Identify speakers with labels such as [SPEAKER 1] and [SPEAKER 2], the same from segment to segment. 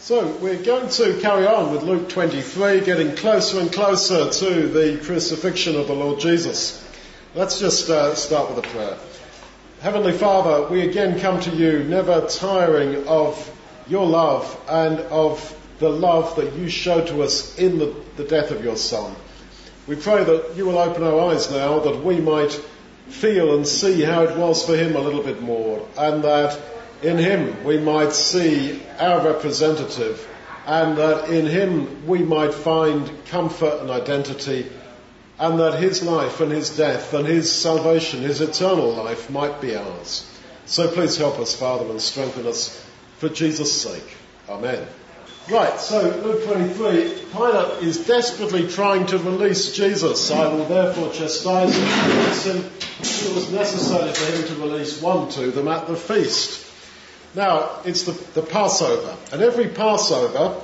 [SPEAKER 1] So we're going to carry on with Luke 23, getting closer and closer to the crucifixion of the Lord Jesus. Let's just uh, start with a prayer. Heavenly Father, we again come to you, never tiring of your love and of the love that you showed to us in the, the death of your Son. We pray that you will open our eyes now that we might feel and see how it was for him a little bit more and that in him we might see our representative and that in him we might find comfort and identity and that his life and his death and his salvation, his eternal life might be ours. So please help us, Father, and strengthen us for Jesus' sake. Amen. Right, so Luke 23, Pilate is desperately trying to release Jesus. I will therefore chastise him him. It was necessary for him to release one to them at the feast. Now, it's the, the Passover, and every Passover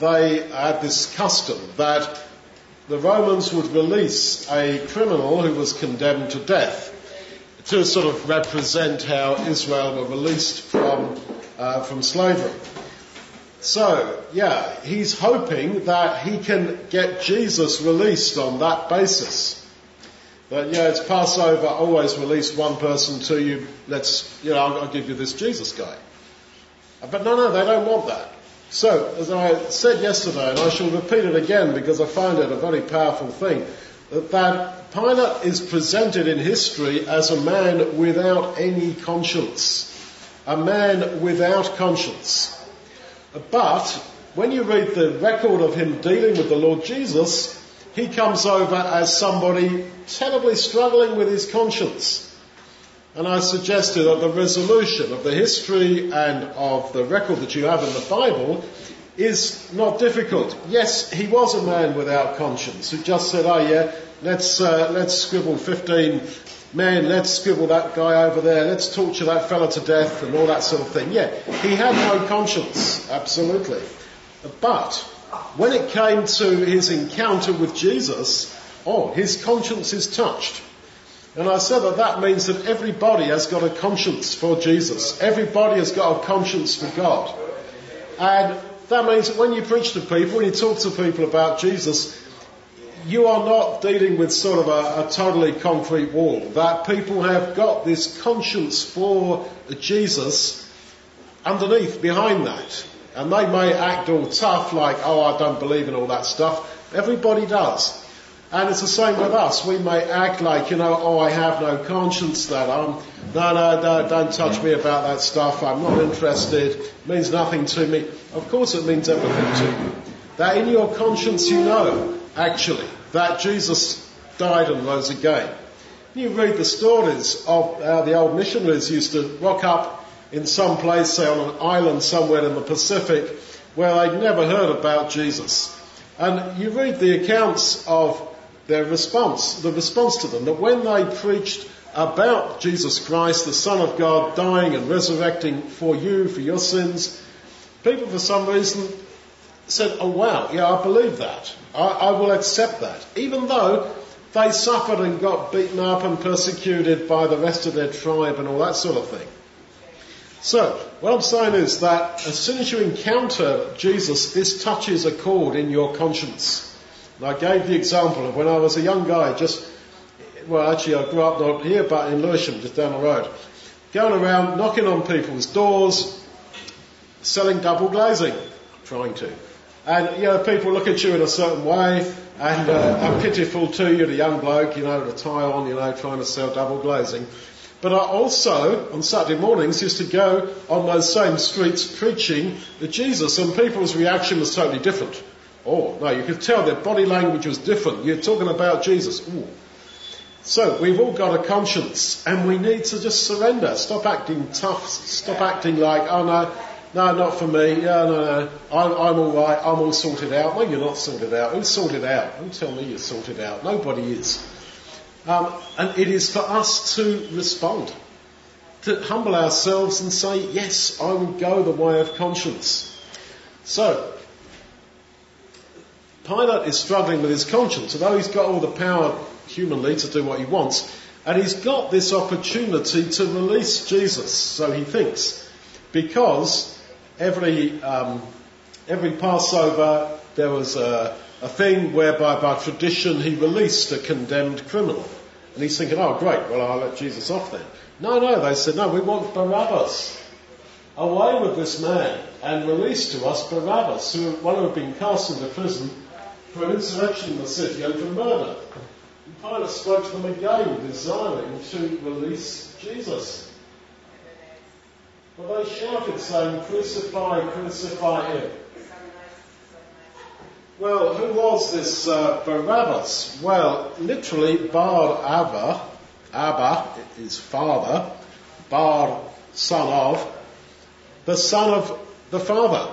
[SPEAKER 1] they had this custom that the Romans would release a criminal who was condemned to death to sort of represent how Israel were released from, uh, from slavery. So, yeah, he's hoping that he can get Jesus released on that basis. That, yeah, it's Passover, always release one person to you, let's, you know, I'll, I'll give you this Jesus guy. Uh, but no, no, they don't want that. So, as I said yesterday, and I shall repeat it again because I find it a very powerful thing, that Pilate is presented in history as a man without any conscience. A man without conscience. But when you read the record of him dealing with the Lord Jesus, he comes over as somebody terribly struggling with his conscience. And I suggested that the resolution of the history and of the record that you have in the Bible is not difficult. Yes, he was a man without conscience who just said, oh yeah, let's, uh, let's scribble 15 men, let's scribble that guy over there, let's torture that fella to death and all that sort of thing. Yeah, he had no conscience, absolutely. But when it came to his encounter with Jesus, oh, his conscience is touched. And I said that that means that everybody has got a conscience for Jesus. Everybody has got a conscience for God. And that means that when you preach to people, when you talk to people about Jesus, you are not dealing with sort of a, a, totally concrete wall. That people have got this conscience for Jesus underneath, behind that. And they may act all tough like, oh, I don't believe in all that stuff. Everybody does. And it's the same with us. We may act like, you know, oh, I have no conscience, that I'm, no, no, no, don't touch me about that stuff. I'm not interested. It means nothing to me. Of course it means everything to you. That in your conscience you know, actually, that Jesus died and rose again. You read the stories of how the old missionaries used to rock up in some place, say on an island somewhere in the Pacific, where they'd never heard about Jesus. And you read the accounts of their response, the response to them, that when they preached about Jesus Christ, the Son of God, dying and resurrecting for you, for your sins, people for some reason said, oh wow, yeah, I believe that. I, I will accept that. Even though they suffered and got beaten up and persecuted by the rest of their tribe and all that sort of thing. So, what I'm saying is that as soon as you encounter Jesus, this touches a chord in your conscience. And I gave the example of when I was a young guy, just, well actually I grew up not here but in Lewisham, just down the road. Going around knocking on people's doors, selling double glazing, trying to. And, you know, people look at you in a certain way and uh, are pitiful to you, the young bloke, you know, with a tie on, you know, trying to sell double glazing. But I also, on Saturday mornings, used to go on those same streets preaching the Jesus and people's reaction was totally different. Oh, no, you could tell their body language was different. You're talking about Jesus. Ooh. So we've all got a conscience and we need to just surrender. Stop acting tough. Stop acting like, oh no, no, not for me. Yeah, no, no. I'm, I'm all right. I'm all sorted out. No, you're not sorted out. Who's sorted out? Don't tell me you're sorted out. Nobody is. Um, and it is for us to respond, to humble ourselves and say, yes, I will go the way of conscience. So, Pilate is struggling with his conscience, although he's got all the power humanly to do what he wants, and he's got this opportunity to release Jesus, so he thinks, because every, um, every Passover there was a, a thing whereby by tradition he released a condemned criminal. And he's thinking, oh great, well I'll let Jesus off then. No, no, they said, no, we want Barabbas. Away with this man and release to us Barabbas, who one who had been cast into prison for an insurrection in the city and for murder. And Pilate spoke to them again, desiring to release Jesus. But they shouted, saying, Crucify, crucify him. Well, who was this uh, Barabbas? Well, literally, Bar Abba, Abba is father, Bar, son of, the son of the father.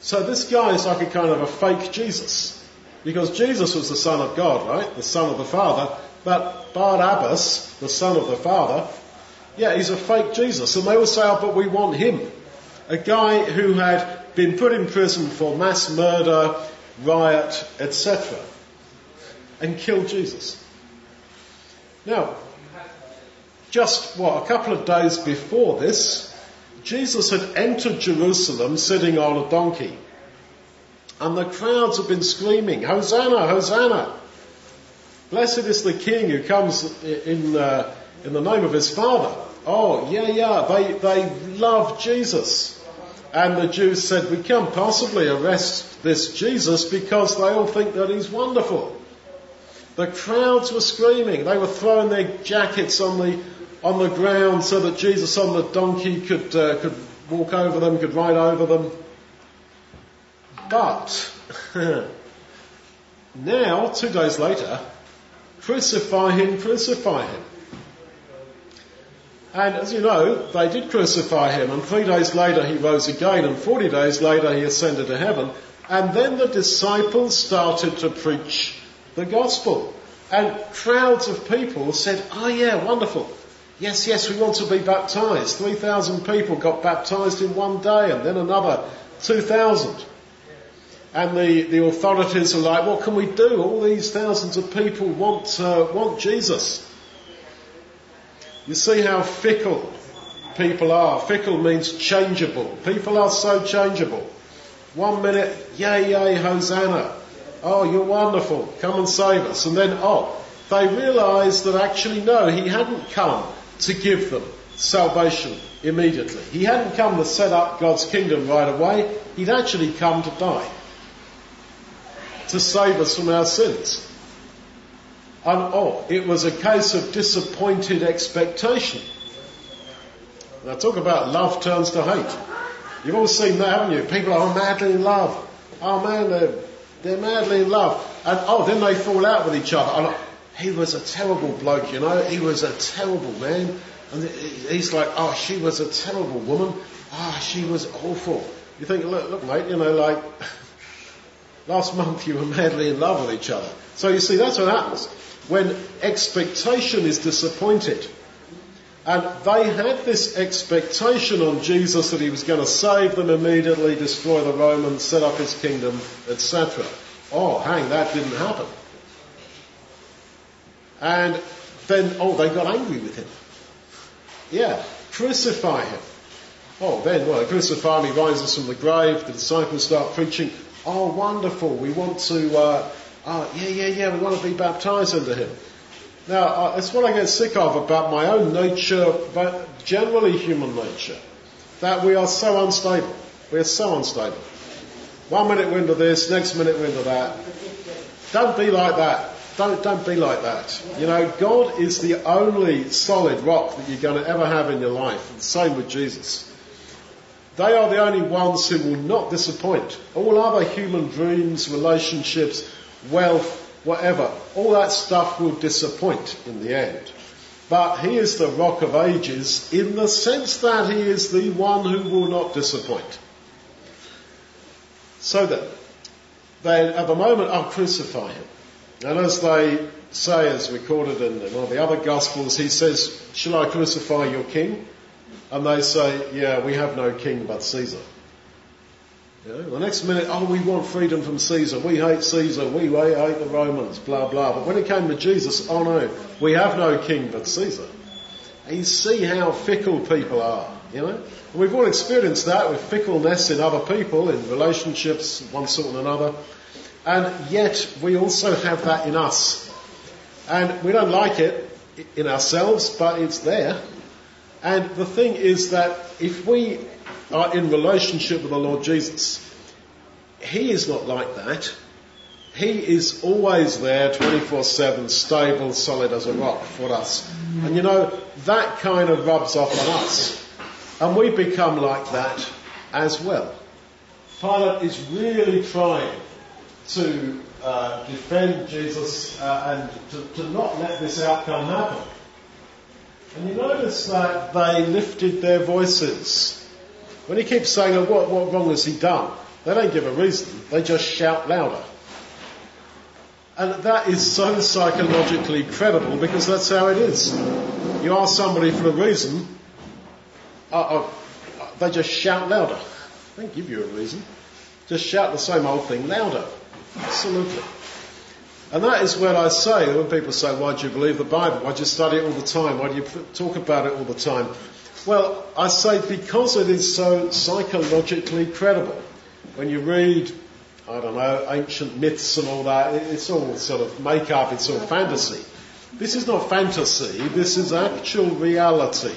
[SPEAKER 1] So this guy is like a kind of a fake Jesus. Because Jesus was the son of God, right? The son of the father. But Barabbas, the son of the father, yeah, he's a fake Jesus. And they will say, oh, but we want him. A guy who had been put in prison for mass murder, riot, etc. And kill Jesus. Now, just what, a couple of days before this, Jesus had entered Jerusalem sitting on a donkey. And the crowds had been screaming, Hosanna, Hosanna! Blessed is the King who comes in, uh, in the name of his Father. Oh, yeah, yeah, they, they love Jesus. And the Jews said, we can't possibly arrest this Jesus because they all think that he's wonderful. The crowds were screaming. They were throwing their jackets on the, on the ground so that Jesus on the donkey could, uh, could walk over them, could ride over them. But now, two days later, crucify him, crucify him. And as you know, they did crucify him, and three days later he rose again, and 40 days later he ascended to heaven. And then the disciples started to preach the gospel. And crowds of people said, oh yeah, wonderful. Yes, yes, we want to be baptized. 3,000 people got baptized in one day, and then another 2,000. And the, the authorities are like, what can we do? All these thousands of people want, uh, want Jesus. You see how fickle people are. Fickle means changeable. People are so changeable. One minute, yay, yay, Hosanna. Oh, you're wonderful. Come and save us. And then, oh, they realize that actually no, he hadn't come to give them salvation immediately. He hadn't come to set up God's kingdom right away. He'd actually come to die to save us from our sins. And oh, it was a case of disappointed expectation. Now talk about love turns to hate. You've all seen that, haven't you? People are madly in love. Oh man, they're, they're madly in love. And oh, then they fall out with each other. And, he was a terrible bloke, you know. He was a terrible man. And he's like, oh, she was a terrible woman. Ah, oh, she was awful. You think, look, look, mate, you know, like, Last month you were madly in love with each other. So you see, that's what happens when expectation is disappointed. And they had this expectation on Jesus that he was going to save them immediately, destroy the Romans, set up his kingdom, etc. Oh, hang, that didn't happen. And then, oh, they got angry with him. Yeah, crucify him. Oh, then, well, crucify him, he rises from the grave, the disciples start preaching, Oh, wonderful. We want to, uh, uh, yeah, yeah, yeah, we want to be baptized into Him. Now, uh, it's what I get sick of about my own nature, but generally human nature, that we are so unstable. We are so unstable. One minute we're into this, next minute we're into that. Don't be like that. Don't, don't be like that. You know, God is the only solid rock that you're going to ever have in your life. The same with Jesus. They are the only ones who will not disappoint. All other human dreams, relationships, wealth, whatever, all that stuff will disappoint in the end. But he is the rock of ages in the sense that he is the one who will not disappoint. So that they, at the moment, I'll crucify him. And as they say, as recorded in one of the other Gospels, he says, Shall I crucify your king? and they say, yeah, we have no king but Caesar. The next minute, oh, we want freedom from Caesar. We hate Caesar. We hate the Romans. Blah blah. But when it came to Jesus, oh no, we have no king but Caesar. And you see how fickle people are. You know? And we've all experienced that with fickleness in other people, in relationships, one sort and another. And yet we also have that in us. And we don't like it in ourselves, but it's there. And the thing is that if we are in relationship with the Lord Jesus, He is not like that. He is always there 24-7, stable, solid as a rock for us. And you know, that kind of rubs off on us. And we become like that as well. Pilate is really trying to uh, defend Jesus uh, and to, to not let this outcome happen. And you notice that they lifted their voices. When he keeps saying, oh, what, what wrong has he done? They don't give a reason. They just shout louder. And that is so psychologically credible because that's how it is. You ask somebody for a reason, uh, uh, they just shout louder. They don't give you a reason. Just shout the same old thing louder. Absolutely. And that is what I say when people say, why do you believe the Bible? Why do you study it all the time? Why do you talk about it all the time? Well, I say because it is so psychologically credible. When you read I don't know, ancient myths and all that. It's all sort of make up, it's all fantasy. This is not fantasy, this is actual reality.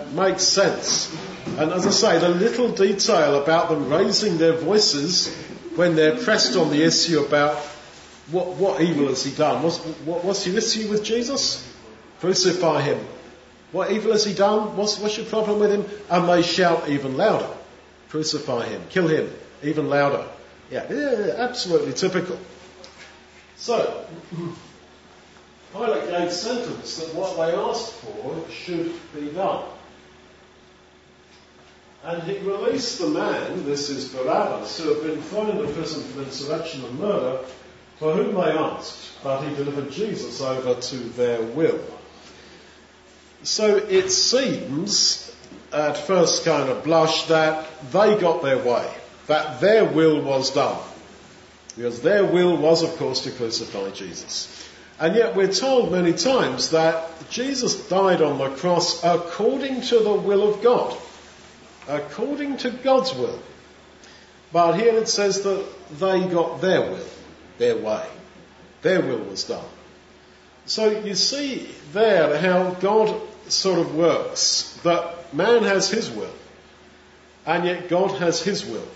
[SPEAKER 1] It makes sense. And as I say, the little detail about them raising their voices when they're pressed on the issue about what, what evil has he done? What's, what, what's your issue with Jesus? Crucify him. What evil has he done? What's, what's your problem with him? And they shout even louder. Crucify him. Kill him. Even louder. Yeah, yeah, absolutely typical. So, Pilate gave sentence that what they asked for should be done. And he released the man, this is Barabbas, who had been thrown into prison for insurrection and murder, for whom they asked, but he delivered Jesus over to their will. So it seems, at first kind of blush, that they got their way that their will was done. Because their will was, of course, to crucify Jesus. And yet we're told many times that Jesus died on the cross according to the will of God. According to God's will. But here it says that they got their will, their way. Their will was done. So you see there how God sort of works. That man has his will. And yet God has his will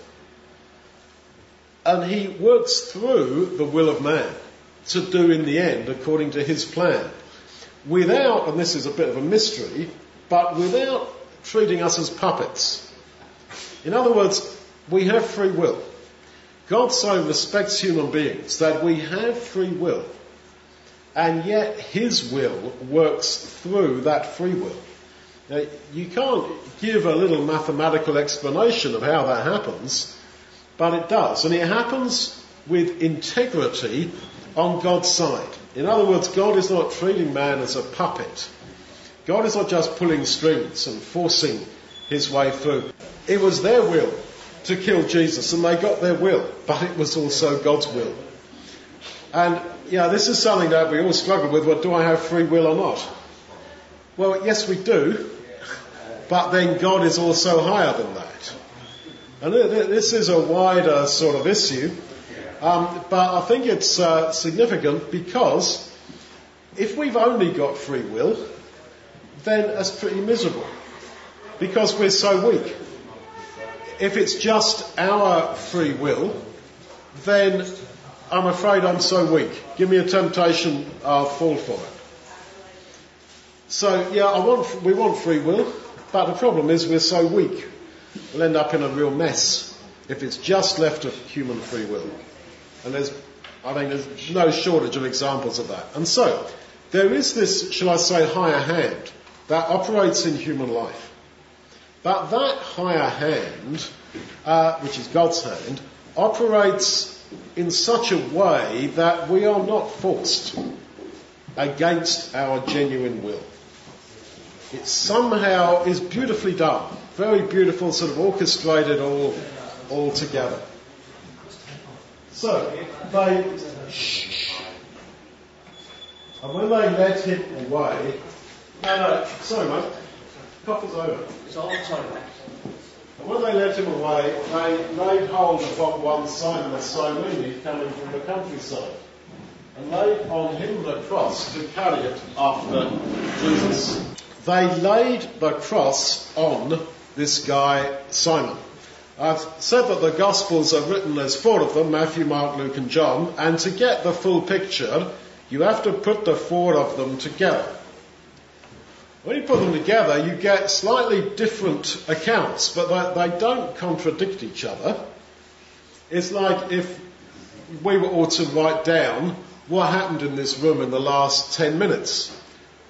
[SPEAKER 1] and he works through the will of man to do in the end according to his plan. Without, and this is a bit of a mystery, but without treating us as puppets. In other words, we have free will. God so respects human beings that we have free will, and yet His will works through that free will. Now, you can't give a little mathematical explanation of how that happens, but it does. And it happens with integrity on God's side. In other words, God is not treating man as a puppet. God is not just pulling strings and forcing his way through. It was their will to kill Jesus and they got their will, but it was also God's will. And yeah, this is something that we all struggle with. Well, do I have free will or not? Well, yes, we do. But then God is also higher than that. And this is a wider sort of issue, um, but I think it's uh, significant because if we've only got free will, then that's pretty miserable because we're so weak. If it's just our free will, then I'm afraid I'm so weak. Give me a temptation, I'll fall for it. So yeah, I want, we want free will, but the problem is we're so weak we'll end up in a real mess if it's just left to human free will. And there's, I think there's no shortage of examples of that. And so, there is this, shall I say, higher hand that operates in human life. But that higher hand, uh, which is God's hand, operates in such a way that we are not forced against our genuine will. It somehow is beautifully done very beautiful, sort of orchestrated all, all together. So, they, and when they led him away, no, no, sorry mate, Copper's over.
[SPEAKER 2] It's all sorry.
[SPEAKER 1] And when they led him away, they laid hold upon one Simon of Cyrene coming from the countryside, and laid on him the cross to carry it after Jesus. They laid the cross on this guy Simon. I've said that the Gospels are written, there's four of them, Matthew, Mark, Luke and John, and to get the full picture, you have to put the four of them together. When you put them together, you get slightly different accounts, but they, they don't contradict each other. It's like if we were all to write down what happened in this room in the last 10 minutes.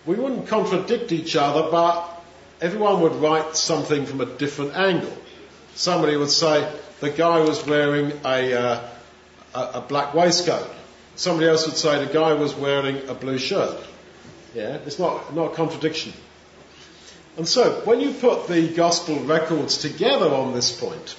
[SPEAKER 1] We wouldn't contradict each other, but everyone would write something from a different angle. Somebody would say the guy was wearing a, uh, a, a black waistcoat. Somebody else would say the guy was wearing a blue shirt. Yeah, it's not, not a contradiction. And so, when you put the gospel records together on this point,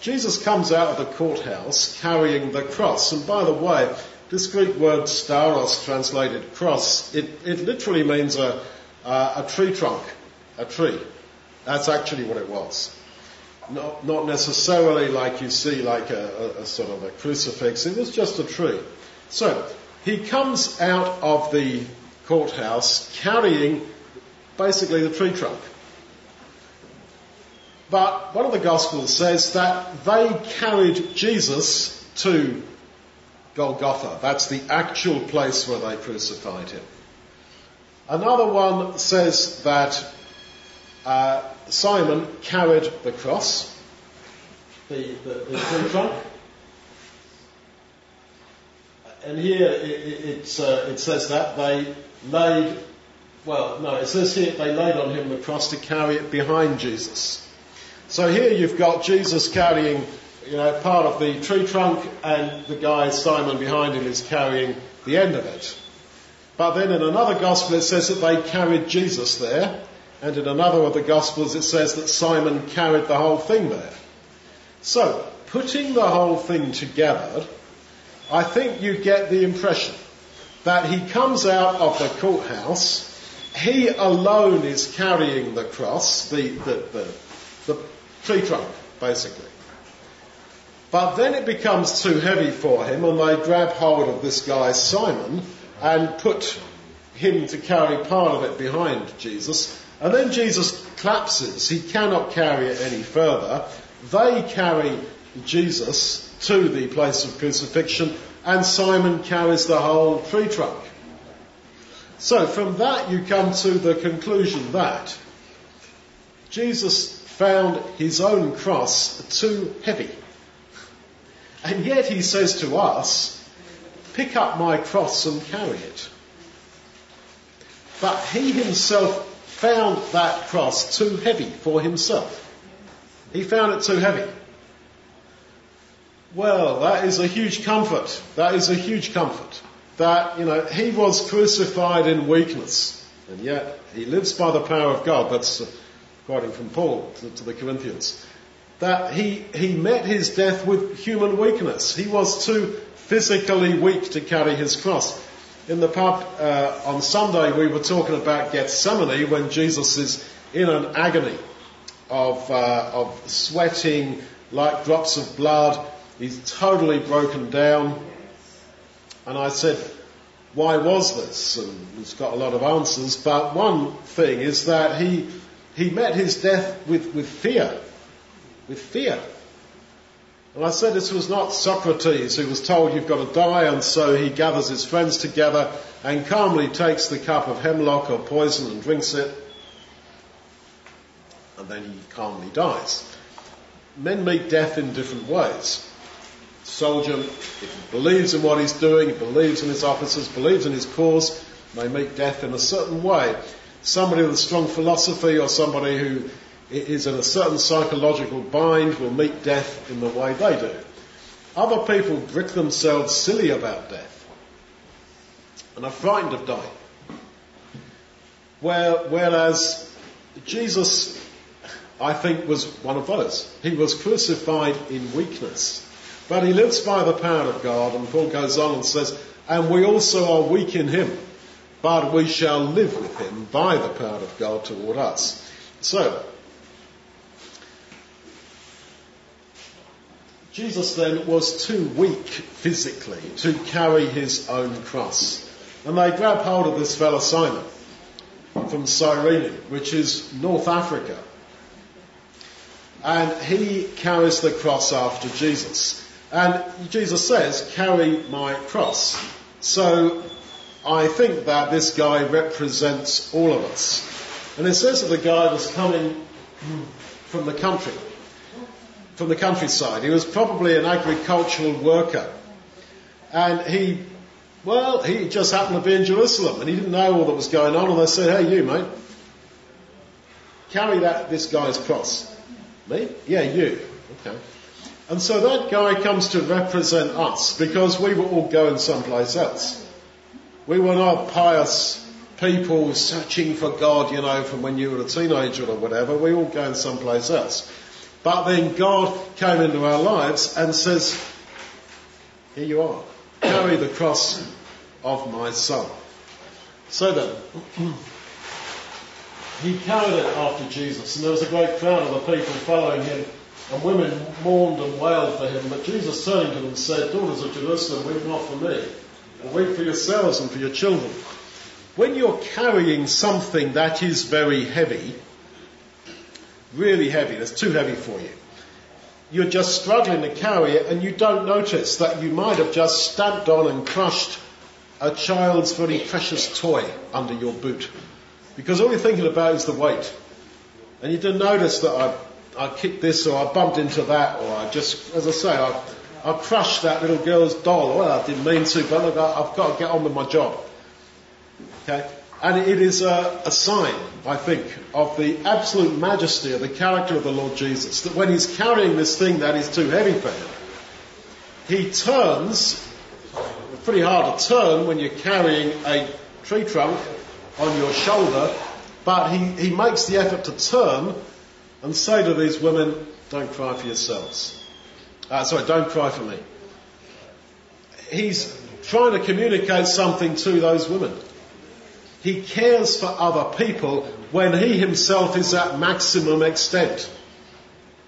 [SPEAKER 1] Jesus comes out of the courthouse carrying the cross. And by the way, this Greek word stauros, translated cross, it, it literally means a, a tree trunk, a tree. That's actually what it was. Not, not necessarily like you see like a, a, a sort of a crucifix, it was just a tree. So, he comes out of the courthouse carrying basically the tree trunk. But one of the Gospels says that they carried Jesus to Golgotha. That's the actual place where they crucified him. Another one says that uh, Simon carried the cross, the, the, the tree trunk. And here it, it, uh, it says that they laid well, no, it says here they laid on him the cross to carry it behind Jesus. So here you've got Jesus carrying, you know, part of the tree trunk and the guy Simon behind him is carrying the end of it. But then in another gospel it says that they carried Jesus there, and in another of the gospels it says that Simon carried the whole thing there. So, putting the whole thing together, I think you get the impression that he comes out of the courthouse he alone is carrying the cross, the, the, the, the tree trunk, basically. But then it becomes too heavy for him, and they grab hold of this guy Simon and put him to carry part of it behind Jesus. And then Jesus collapses. He cannot carry it any further. They carry Jesus to the place of crucifixion, and Simon carries the whole tree trunk. So from that you come to the conclusion that Jesus found his own cross too heavy. And yet he says to us, pick up my cross and carry it. But he himself found that cross too heavy for himself. He found it too heavy. Well, that is a huge comfort. That is a huge comfort that, you know, he was crucified in weakness, and yet he lives by the power of God. That's quoting from Paul to, to the Corinthians. That he, he met his death with human weakness. He was too physically weak to carry his cross. In the pub uh, on Sunday, we were talking about Gethsemane when Jesus is in an agony of, uh, of sweating like drops of blood. He's totally broken down. And I said, why was this? And he's got a lot of answers, but one thing is that he, he met his death with, with fear. With fear. And I said this was not Socrates who was told you've got to die and so he gathers his friends together and calmly takes the cup of hemlock or poison and drinks it and then he calmly dies. Men meet death in different ways soldier, if he believes in what he's doing, he believes in his officers, believes in his cause, may meet death in a certain way. Somebody with a strong philosophy or somebody who is in a certain psychological bind will meet death in the way they do. Other people brick themselves silly about death and are frightened of dying. whereas Jesus, I think, was one of those. He was crucified in weakness. But he lives by the power of God, and Paul goes on and says, and we also are weak in him, but we shall live with him by the power of God toward us. So, Jesus then was too weak physically to carry his own cross. And they grab hold of this fellow Simon from Cyrene, which is North Africa. And he carries the cross after Jesus. And Jesus says, carry my cross. So I think that this guy represents all of us. And it says that the guy was coming from the country from the countryside. He was probably an agricultural worker. And he, well, he just happened to be in Jerusalem and he didn't know all that was going on. And they said, hey, you, mate, carry that, this guy's cross. Me? Yeah, you. Okay. And so that guy comes to represent us because we were all going someplace else. We were not pious people searching for God, you know, from when you were a teenager or whatever. We were all going someplace else. But then God came into our lives and says, Here you are. Carry the cross of my son. So then, he carried it after Jesus, and there was a great crowd of the people following him, and women mourned and wailed for him. But Jesus turning to them said, Daughters of Jerusalem, weep not for me, but weep for yourselves and for your children. When you're carrying something that is very heavy, really heavy, that's too heavy for you. You're just struggling to carry it and you don't notice that you might have just stamped on and crushed a child's very precious toy under your boot. Because all you're thinking about is the weight. And you didn't notice that I, I kicked this or I bumped into that or I just, as I say, I, I crushed that little girl's doll. Well, I didn't mean to, but look, I've got to get on with my job. Okay? And it is a, a, sign, I think, of the absolute majesty of the character of the Lord Jesus. That when he's carrying this thing that is too heavy for him, he turns, pretty hard to turn when you're carrying a tree trunk on your shoulder, but he, he makes the effort to turn and say to these women, don't cry for yourselves. Uh, sorry, don't cry for me. He's trying to communicate something to those women. He cares for other people when he himself is at maximum extent.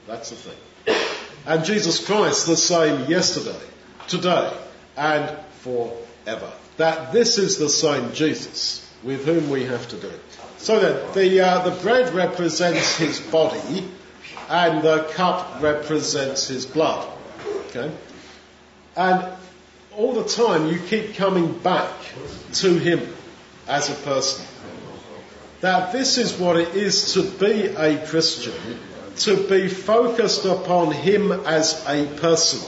[SPEAKER 1] That's the thing. And Jesus Christ the same yesterday, today, and forever. That this is the same Jesus with whom we have to do. So the, uh, the bread represents his body and the cup represents his blood. Okay? And all the time you keep coming back to him as a person. That this is what it is to be a Christian, to be focused upon Him as a person.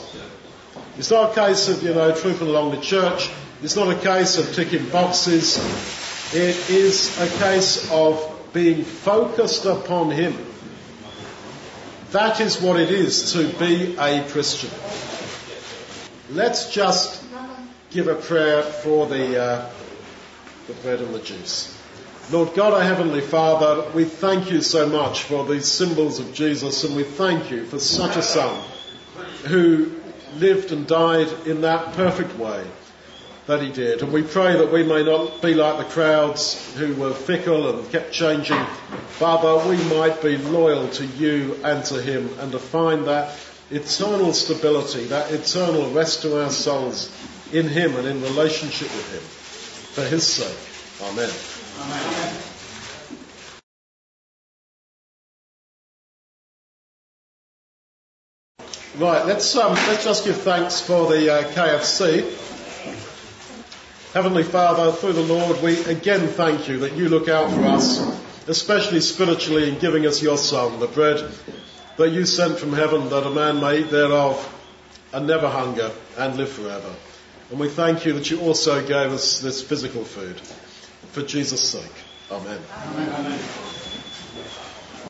[SPEAKER 1] It's not a case of, you know, trooping along the church. It's not a case of ticking boxes. It is a case of being focused upon Him. That is what it is to be a Christian. Let's just give a prayer for the uh, the bread and the juice. Lord God, our Heavenly Father, we thank you so much for these symbols of Jesus and we thank you for such a Son who lived and died in that perfect way that he did. And we pray that we may not be like the crowds who were fickle and kept changing, Father, we might be loyal to you and to him and to find that eternal stability, that eternal rest to our souls in him and in relationship with him for his sake. Amen. Amen. Right, let's um, let's just give thanks for the uh, KFC. Heavenly Father, through the Lord, we again thank you that you look out for us, especially spiritually, in giving us your Son, the bread that you sent from heaven, that a man may eat thereof and never hunger and live forever. And we thank you that you also gave us this physical food. For Jesus' sake. Amen. Amen.